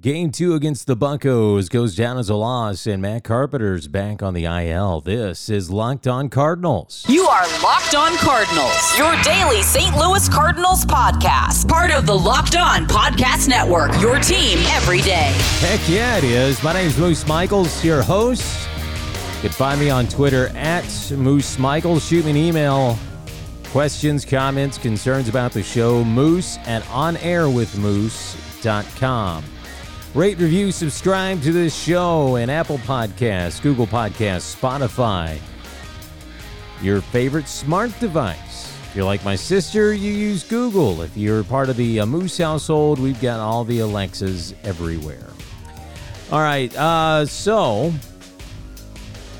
Game two against the Buccos goes down as a loss, and Matt Carpenter's back on the IL. This is Locked On Cardinals. You are Locked On Cardinals, your daily St. Louis Cardinals podcast. Part of the Locked On Podcast Network, your team every day. Heck yeah, it is. My name is Moose Michaels, your host. You can find me on Twitter at Moose Michaels. Shoot me an email. Questions, comments, concerns about the show, moose at onairwithmoose.com. Rate, review, subscribe to this show and Apple Podcasts, Google Podcasts, Spotify, your favorite smart device. If you're like my sister, you use Google. If you're part of the uh, Moose household, we've got all the Alexas everywhere. All right, uh, so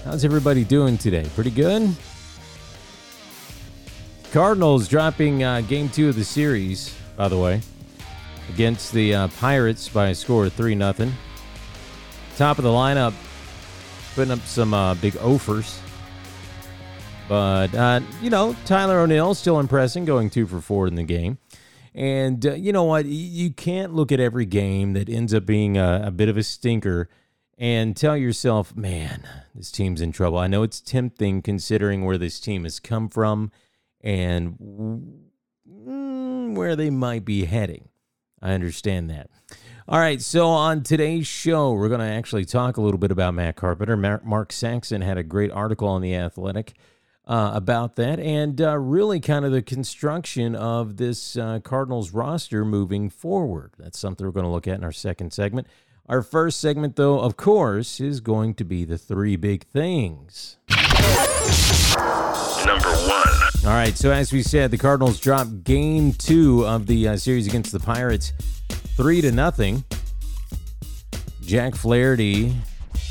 how's everybody doing today? Pretty good? Cardinals dropping uh, game two of the series, by the way against the uh, Pirates by a score of 3 0. Top of the lineup, putting up some uh, big offers. But, uh, you know, Tyler O'Neill still impressing, going two for four in the game. And uh, you know what? You can't look at every game that ends up being a, a bit of a stinker and tell yourself, man, this team's in trouble. I know it's tempting considering where this team has come from and mm, where they might be heading. I understand that. All right, so on today's show, we're going to actually talk a little bit about Matt Carpenter. Mark Saxon had a great article on The Athletic uh, about that and uh, really kind of the construction of this uh, Cardinals roster moving forward. That's something we're going to look at in our second segment. Our first segment, though, of course, is going to be the three big things. Number one. All right, so as we said, the Cardinals dropped game two of the uh, series against the Pirates, three to nothing. Jack Flaherty,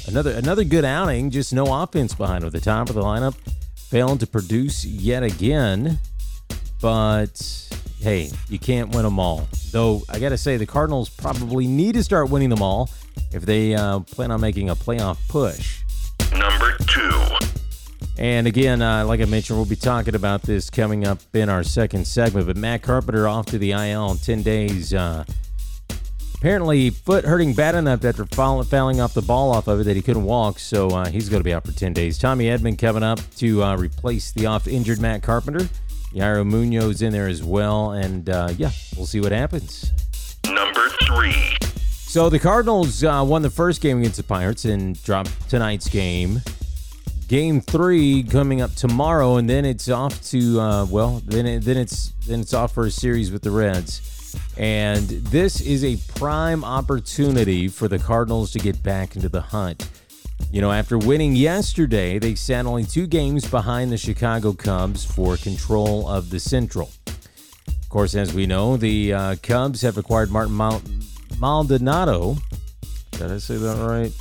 another another good outing, just no offense behind him the top of the lineup, failing to produce yet again. But hey, you can't win them all. Though I got to say, the Cardinals probably need to start winning them all if they uh, plan on making a playoff push. Number two. And again, uh, like I mentioned, we'll be talking about this coming up in our second segment. But Matt Carpenter off to the IL in 10 days. Uh, apparently, foot hurting bad enough after fouling off the ball off of it that he couldn't walk. So uh, he's going to be out for 10 days. Tommy Edman coming up to uh, replace the off injured Matt Carpenter. Yairo Munoz in there as well. And uh, yeah, we'll see what happens. Number three. So the Cardinals uh, won the first game against the Pirates and dropped tonight's game game three coming up tomorrow, and then it's off to uh, well, then it, then it's then it's off for a series with the Reds, and this is a prime opportunity for the Cardinals to get back into the hunt. You know, after winning yesterday, they sat only two games behind the Chicago Cubs for control of the Central. Of course, as we know, the uh, Cubs have acquired Martin Mal- Maldonado. Did I say that right?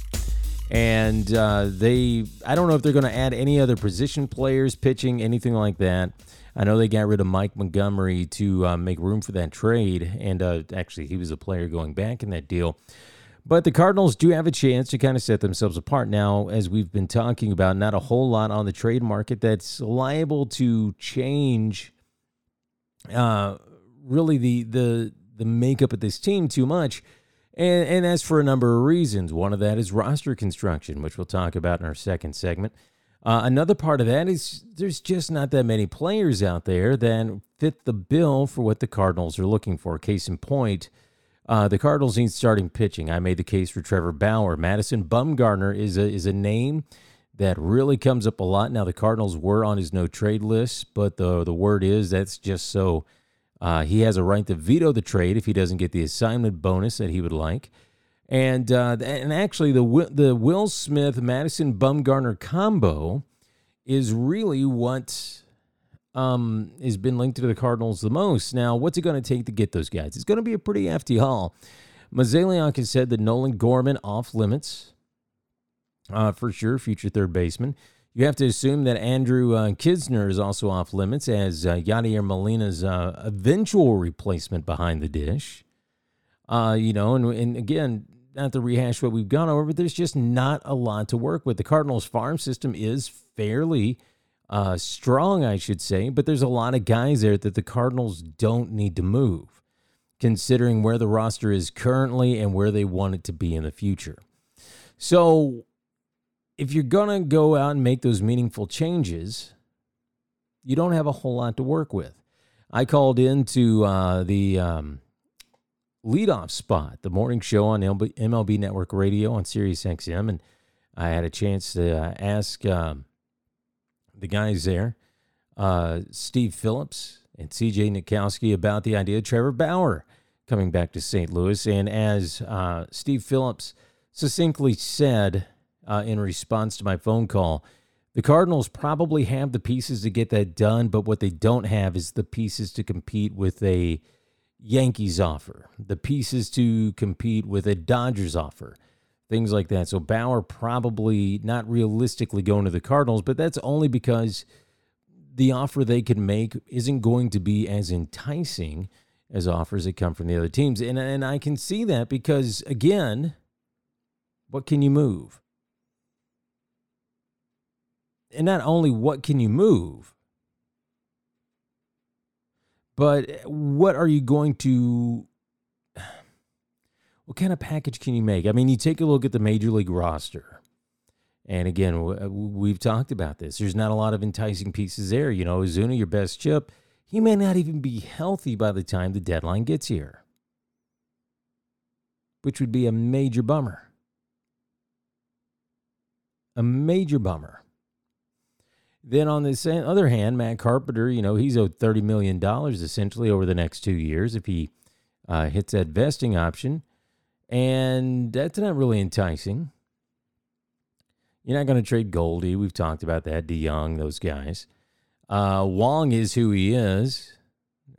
And uh, they I don't know if they're going to add any other position players, pitching, anything like that. I know they got rid of Mike Montgomery to uh, make room for that trade, and uh, actually he was a player going back in that deal. But the Cardinals do have a chance to kind of set themselves apart now, as we've been talking about. Not a whole lot on the trade market that's liable to change. Uh, really, the the the makeup of this team too much and, and that's for a number of reasons. One of that is roster construction, which we'll talk about in our second segment. Uh, another part of that is there's just not that many players out there that fit the bill for what the Cardinals are looking for. Case in point, uh, the Cardinals need starting pitching. I made the case for Trevor Bauer. Madison Bumgarner is a is a name that really comes up a lot. Now the Cardinals were on his no trade list, but the the word is that's just so uh, he has a right to veto the trade if he doesn't get the assignment bonus that he would like. And uh, and actually, the the Will Smith Madison Bumgarner combo is really what um, has been linked to the Cardinals the most. Now, what's it going to take to get those guys? It's going to be a pretty hefty haul. Mozeliak has said that Nolan Gorman off limits uh, for sure, future third baseman. You have to assume that Andrew uh, Knizner is also off limits as uh, Yadier Molina's uh, eventual replacement behind the dish. Uh, you know, and, and again, not to rehash what we've gone over, but there's just not a lot to work with. The Cardinals farm system is fairly uh, strong, I should say, but there's a lot of guys there that the Cardinals don't need to move. considering where the roster is currently and where they want it to be in the future. So, if you're going to go out and make those meaningful changes, you don't have a whole lot to work with. I called into uh, the um, leadoff spot, the morning show on MLB Network Radio on Sirius XM, and I had a chance to uh, ask um, the guys there, uh, Steve Phillips and CJ Nikowski, about the idea of Trevor Bauer coming back to St. Louis. And as uh, Steve Phillips succinctly said uh, in response to my phone call, the Cardinals probably have the pieces to get that done, but what they don't have is the pieces to compete with a Yankees offer, the pieces to compete with a Dodgers offer, things like that. So Bauer probably not realistically going to the Cardinals, but that's only because the offer they can make isn't going to be as enticing as offers that come from the other teams. And, and I can see that because, again, what can you move? And not only what can you move, but what are you going to what kind of package can you make? I mean, you take a look at the major league roster. And again, uh, we've talked about this. There's not a lot of enticing pieces there. You know, Ozuna, your best chip, he may not even be healthy by the time the deadline gets here, which would be a major bummer. A major bummer. Then on the other hand, Matt Carpenter, you know, he's owed $30 million essentially over the next two years if he uh, hits that vesting option. And that's not really enticing. You're not going to trade Goldie. We've talked about that. DeJong, those guys. Uh, Wong is who he is.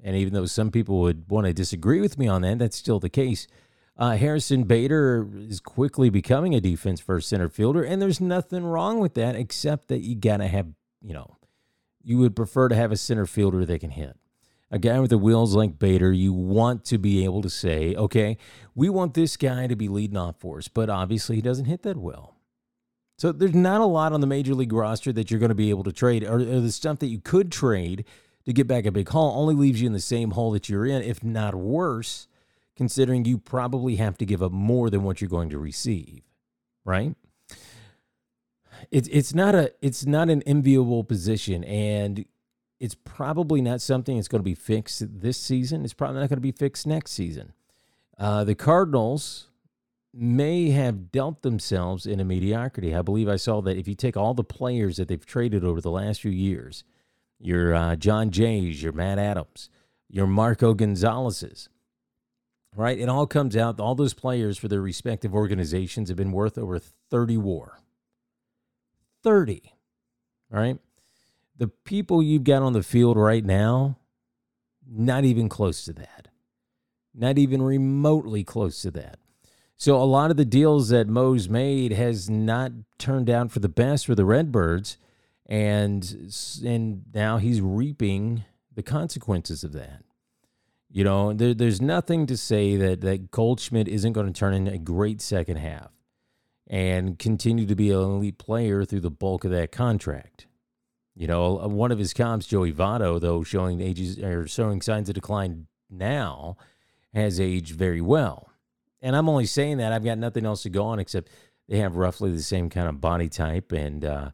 And even though some people would want to disagree with me on that, that's still the case. Uh, Harrison Bader is quickly becoming a defense first center fielder, and there's nothing wrong with that except that you got to have you know, you would prefer to have a center fielder that can hit. A guy with the wheels like Bader, you want to be able to say, okay, we want this guy to be leading off for us, but obviously he doesn't hit that well. So there's not a lot on the major league roster that you're going to be able to trade, or, or the stuff that you could trade to get back a big haul only leaves you in the same hole that you're in, if not worse, considering you probably have to give up more than what you're going to receive, right? It's it's not a it's not an enviable position, and it's probably not something that's going to be fixed this season. It's probably not going to be fixed next season. Uh, the Cardinals may have dealt themselves in a mediocrity. I believe I saw that if you take all the players that they've traded over the last few years, your uh, Jon Jays, your Matt Adams, your Marco Gonzalez's, right? It all comes out. All those players for their respective organizations have been worth over 30 WAR. 30. All right. The people you've got on the field right now, not even close to that. Not even remotely close to that. So a lot of the deals that Mo's made has not turned out for the best for the Redbirds, and and now he's reaping the consequences of that. You know, there, there's nothing to say that that Goldschmidt isn't going to turn in a great second half and continue to be an elite player through the bulk of that contract. You know, uh, one of his comps, Joey Votto, though showing ages or showing signs of decline now, has aged very well. And I'm only saying that I've got nothing else to go on except they have roughly the same kind of body type and uh,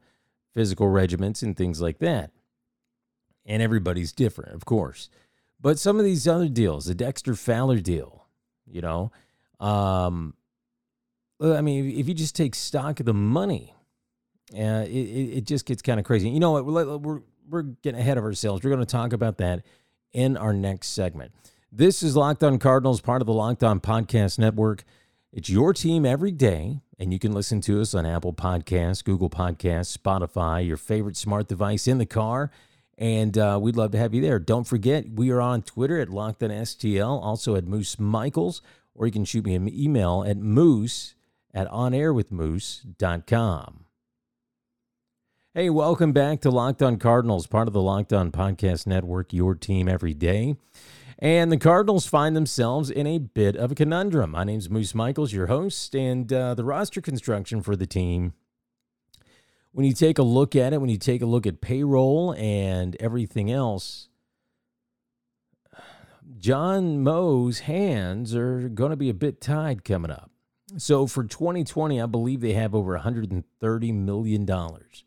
physical regiments and things like that. And everybody's different, of course. But some of these other deals, the Dexter Fowler deal, you know, um, I mean, if you just take stock of the money, uh, it, it just gets kind of crazy. You know what? We're, we're, getting ahead of ourselves. We're going to talk about that in our next segment. This is Locked On Cardinals, part of the Locked On Podcast Network. It's your team every day, and you can listen to us on Apple Podcasts, Google Podcasts, Spotify, your favorite smart device in the car. And uh, we'd love to have you there. Don't forget, we are on Twitter at Locked On STL, also at Moose Michaels, or you can shoot me an email at moose at onairwithmoose.com. Hey, welcome back to Locked On Cardinals, part of the Locked On Podcast Network, your team every day. And the Cardinals find themselves in a bit of a conundrum. My name's Moose Michaels, your host, and uh, the roster construction for the team. When you take a look at it, when you take a look at payroll and everything else, John Moe's hands are going to be a bit tied coming up. So for 2020, I believe they have over 130 million dollars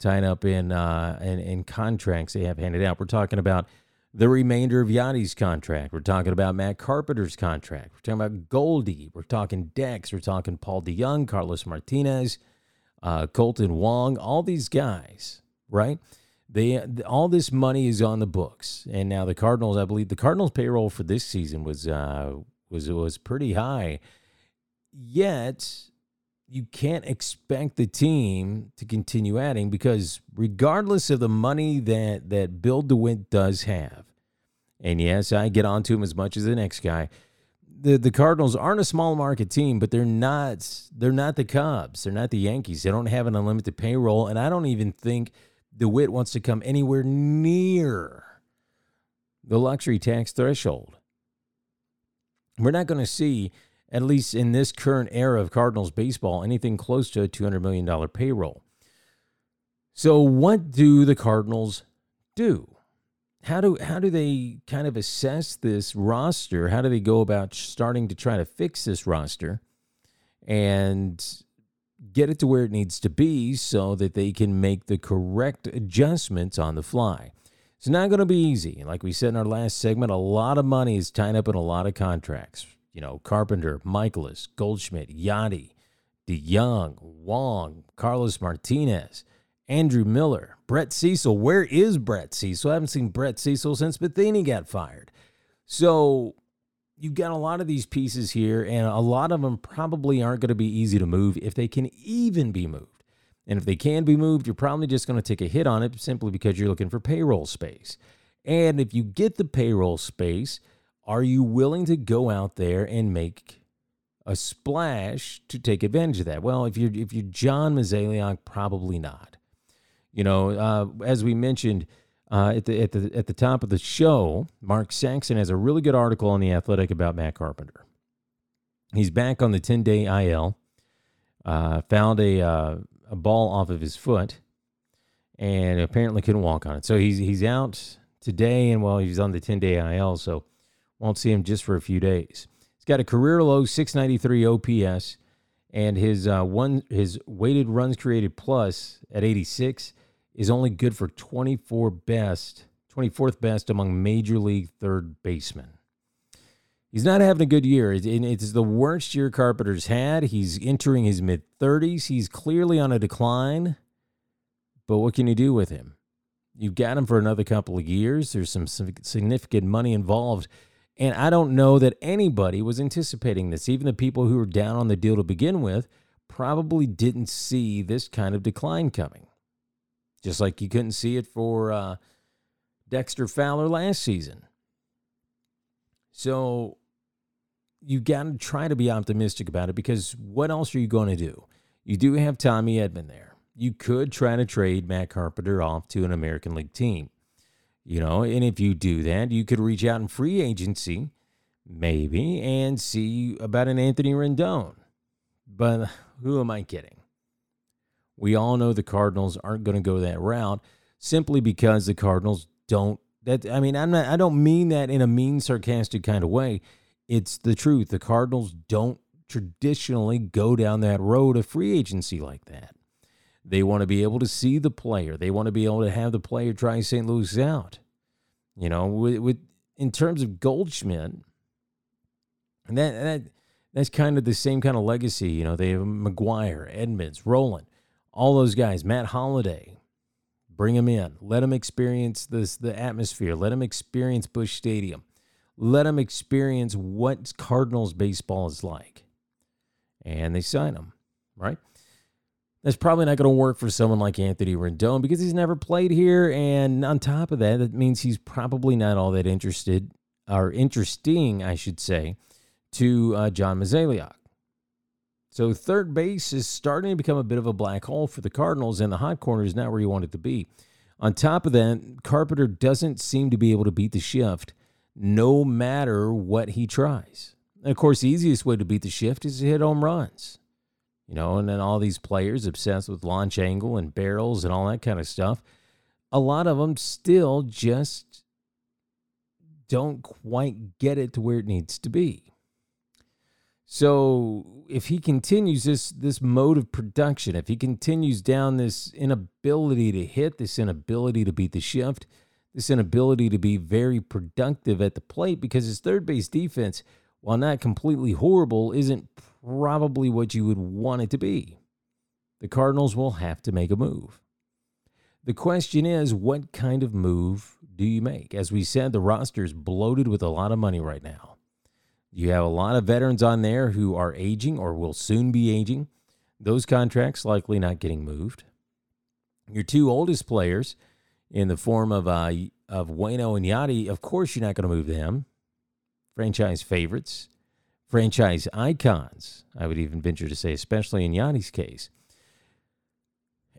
tied up in, uh, in in contracts they have handed out. We're talking about the remainder of Yadi's contract. We're talking about Matt Carpenter's contract. We're talking about Goldie. We're talking Dex. We're talking Paul DeJong, Carlos Martinez, uh, Kolten Wong. All these guys, right? They all this money is on the books, and now the Cardinals. I believe the Cardinals' payroll for this season was uh, was was pretty high. Yet you can't expect the team to continue adding because regardless of the money that that Bill DeWitt does have, and yes, I get onto him as much as the next guy. The the Cardinals aren't a small market team, but they're not they're not the Cubs. They're not the Yankees. They don't have an unlimited payroll, and I don't even think DeWitt wants to come anywhere near the luxury tax threshold. We're not going to see at least in this current era of Cardinals baseball, anything close to a $200 million payroll. So, what do the Cardinals do? How do, how do they kind of assess this roster? How do they go about starting to try to fix this roster and get it to where it needs to be so that they can make the correct adjustments on the fly? It's not going to be easy. Like we said in our last segment, a lot of money is tied up in a lot of contracts you know, Carpenter, Mikolas, Goldschmidt, Yadi, DeJong, Wong, Carlos Martinez, Andrew Miller, Brett Cecil. Where is Brett Cecil? I haven't seen Brett Cecil since Matheny got fired. So you've got a lot of these pieces here, and a lot of them probably aren't going to be easy to move if they can even be moved. And if they can be moved, you're probably just going to take a hit on it simply because you're looking for payroll space. And if you get the payroll space, are you willing to go out there and make a splash to take advantage of that? Well, if you're if you're John Mozeliak, probably not. You know, uh, as we mentioned uh, at the at the at the top of the show, Mark Saxon has a really good article on the Athletic about Matt Carpenter. He's back on the ten day IL. Uh, found a uh, a ball off of his foot, and apparently couldn't walk on it. So he's he's out today, and well, he's on the ten day IL. So won't see him just for a few days. He's got a career low 693 OPS, and his uh, one his weighted runs created plus at 86 is only good for 24 best, 24th best among major league third basemen. He's not having a good year. It's the worst year Carpenter's had. He's entering his mid 30s. He's clearly on a decline. But what can you do with him? You've got him for another couple of years. There's some significant money involved and I don't know that anybody was anticipating this. Even the people who were down on the deal to begin with probably didn't see this kind of decline coming. Just like you couldn't see it for uh, Dexter Fowler last season. So you got to try to be optimistic about it because what else are you going to do? You do have Tommy Edman there. You could try to trade Matt Carpenter off to an American League team. You know, and if you do that, you could reach out in free agency, maybe, and see about an Anthony Rendon. But who am I kidding? We all know the Cardinals aren't going to go that route simply because the Cardinals don't that I mean, I'm not I don't mean that in a mean sarcastic kind of way. It's the truth. The Cardinals don't traditionally go down that road of free agency like that. They want to be able to see the player. They want to be able to have the player try St. Louis out. You know, with, with in terms of Goldschmidt, and that that that's kind of the same kind of legacy. You know, they have McGwire, Edmonds, Rolen, all those guys. Matt Holliday, bring them in. Let them experience this the atmosphere. Let them experience Busch Stadium. Let them experience what Cardinals baseball is like. And they sign them, right? That's probably not going to work for someone like Anthony Rendon because he's never played here. And on top of that, that means he's probably not all that interested or interesting, I should say, to uh, John Mozeliak. So third base is starting to become a bit of a black hole for the Cardinals, and the hot corner is not where you want it to be. On top of that, Carpenter doesn't seem to be able to beat the shift no matter what he tries. And of course, the easiest way to beat the shift is to hit home runs you know, and then all these players obsessed with launch angle and barrels and all that kind of stuff. A lot of them still just don't quite get it to where it needs to be. So if he continues this this mode of production, if he continues down this inability to hit, this inability to beat the shift, this inability to be very productive at the plate, because his third base defense, while not completely horrible, isn't probably what you would want it to be. The Cardinals will have to make a move. The question is, what kind of move do you make? As we said, the roster is bloated with a lot of money right now. You have a lot of veterans on there who are aging or will soon be aging. Those contracts likely not getting moved. Your two oldest players, in the form of uh, of Waino and Yadi, of course you're not going to move them. Franchise favorites, franchise icons. I would even venture to say, especially in Yadi's case.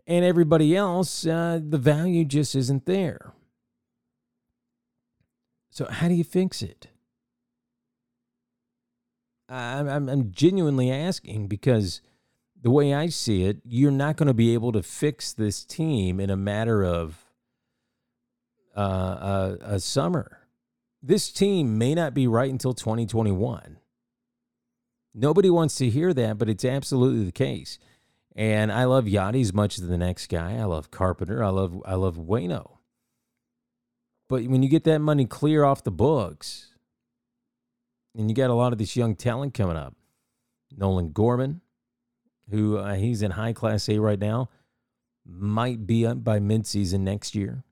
And everybody else, uh, the value just isn't there. So how do you fix it? I'm, I'm, I'm genuinely asking because the way I see it, you're not going to be able to fix this team in a matter of uh, a, a summer. This team may not be right until 2021. Nobody wants to hear that, but it's absolutely the case. And I love Yadi as much as the next guy. I love Carpenter. I love I love Waino. But when you get that money clear off the books, and you got a lot of this young talent coming up. Nolan Gorman, who uh, he's in high class A right now, might be up by midseason next year.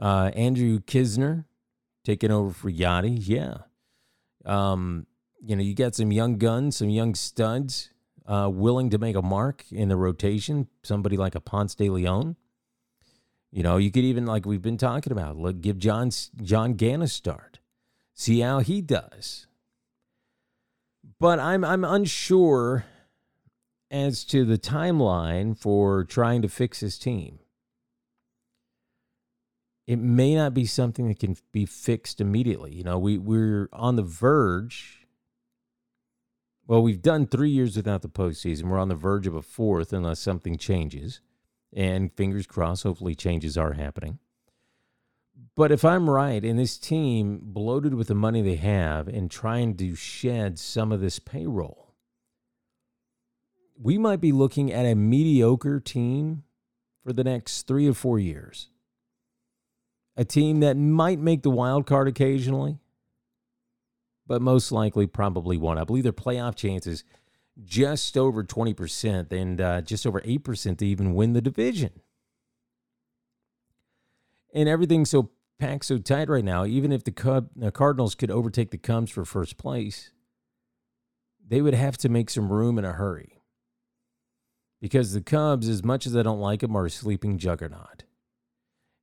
Uh, Andrew Knizner taking over for Yadi. Yeah. Um, you know, you got some young guns, some young studs uh, willing to make a mark in the rotation. Somebody like a Ponce de Leon. You know, you could even, like we've been talking about, look, give John John Gant a start see how he does. But I'm I'm unsure as to the timeline for trying to fix his team. It may not be something that can be fixed immediately. You know, we, we're on the verge. Well, we've done three years without the postseason. We're on the verge of a fourth unless something changes. And fingers crossed, hopefully changes are happening. But if I'm right, and this team bloated with the money they have and trying to shed some of this payroll, we might be looking at a mediocre team for the next three or four years. A team that might make the wild card occasionally, but most likely probably won't. I believe their playoff chances just over 20% and uh, just over 8% to even win the division. And everything's so packed so tight right now, even if the Cub, the Cardinals could overtake the Cubs for first place, they would have to make some room in a hurry. Because the Cubs, as much as I don't like them, are a sleeping juggernaut.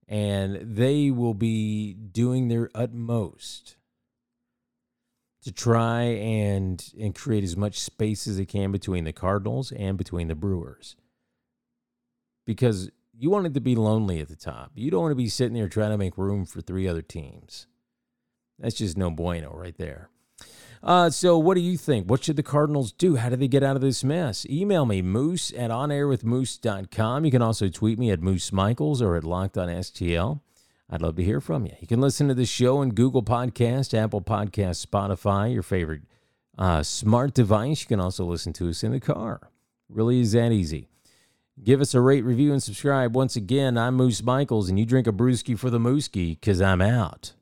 And they will be doing their utmost to try and, and create as much space as they can between the Cardinals and between the Brewers. Because you want it to be lonely at the top. You don't want to be sitting there trying to make room for three other teams. That's just no bueno right there. Uh, so, what do you think? What should the Cardinals do? How do they get out of this mess? Email me, moose at onairwithmoose.com. You can also tweet me at Moose Michaels or at Locked on STL. I'd love to hear from you. You can listen to the show in Google Podcast, Apple Podcast, Spotify, your favorite uh, smart device. You can also listen to us in the car. Really is that easy. Give us a rate, review, and subscribe. Once again, I'm Moose Michaels, and you drink a brewski for the mooski because I'm out.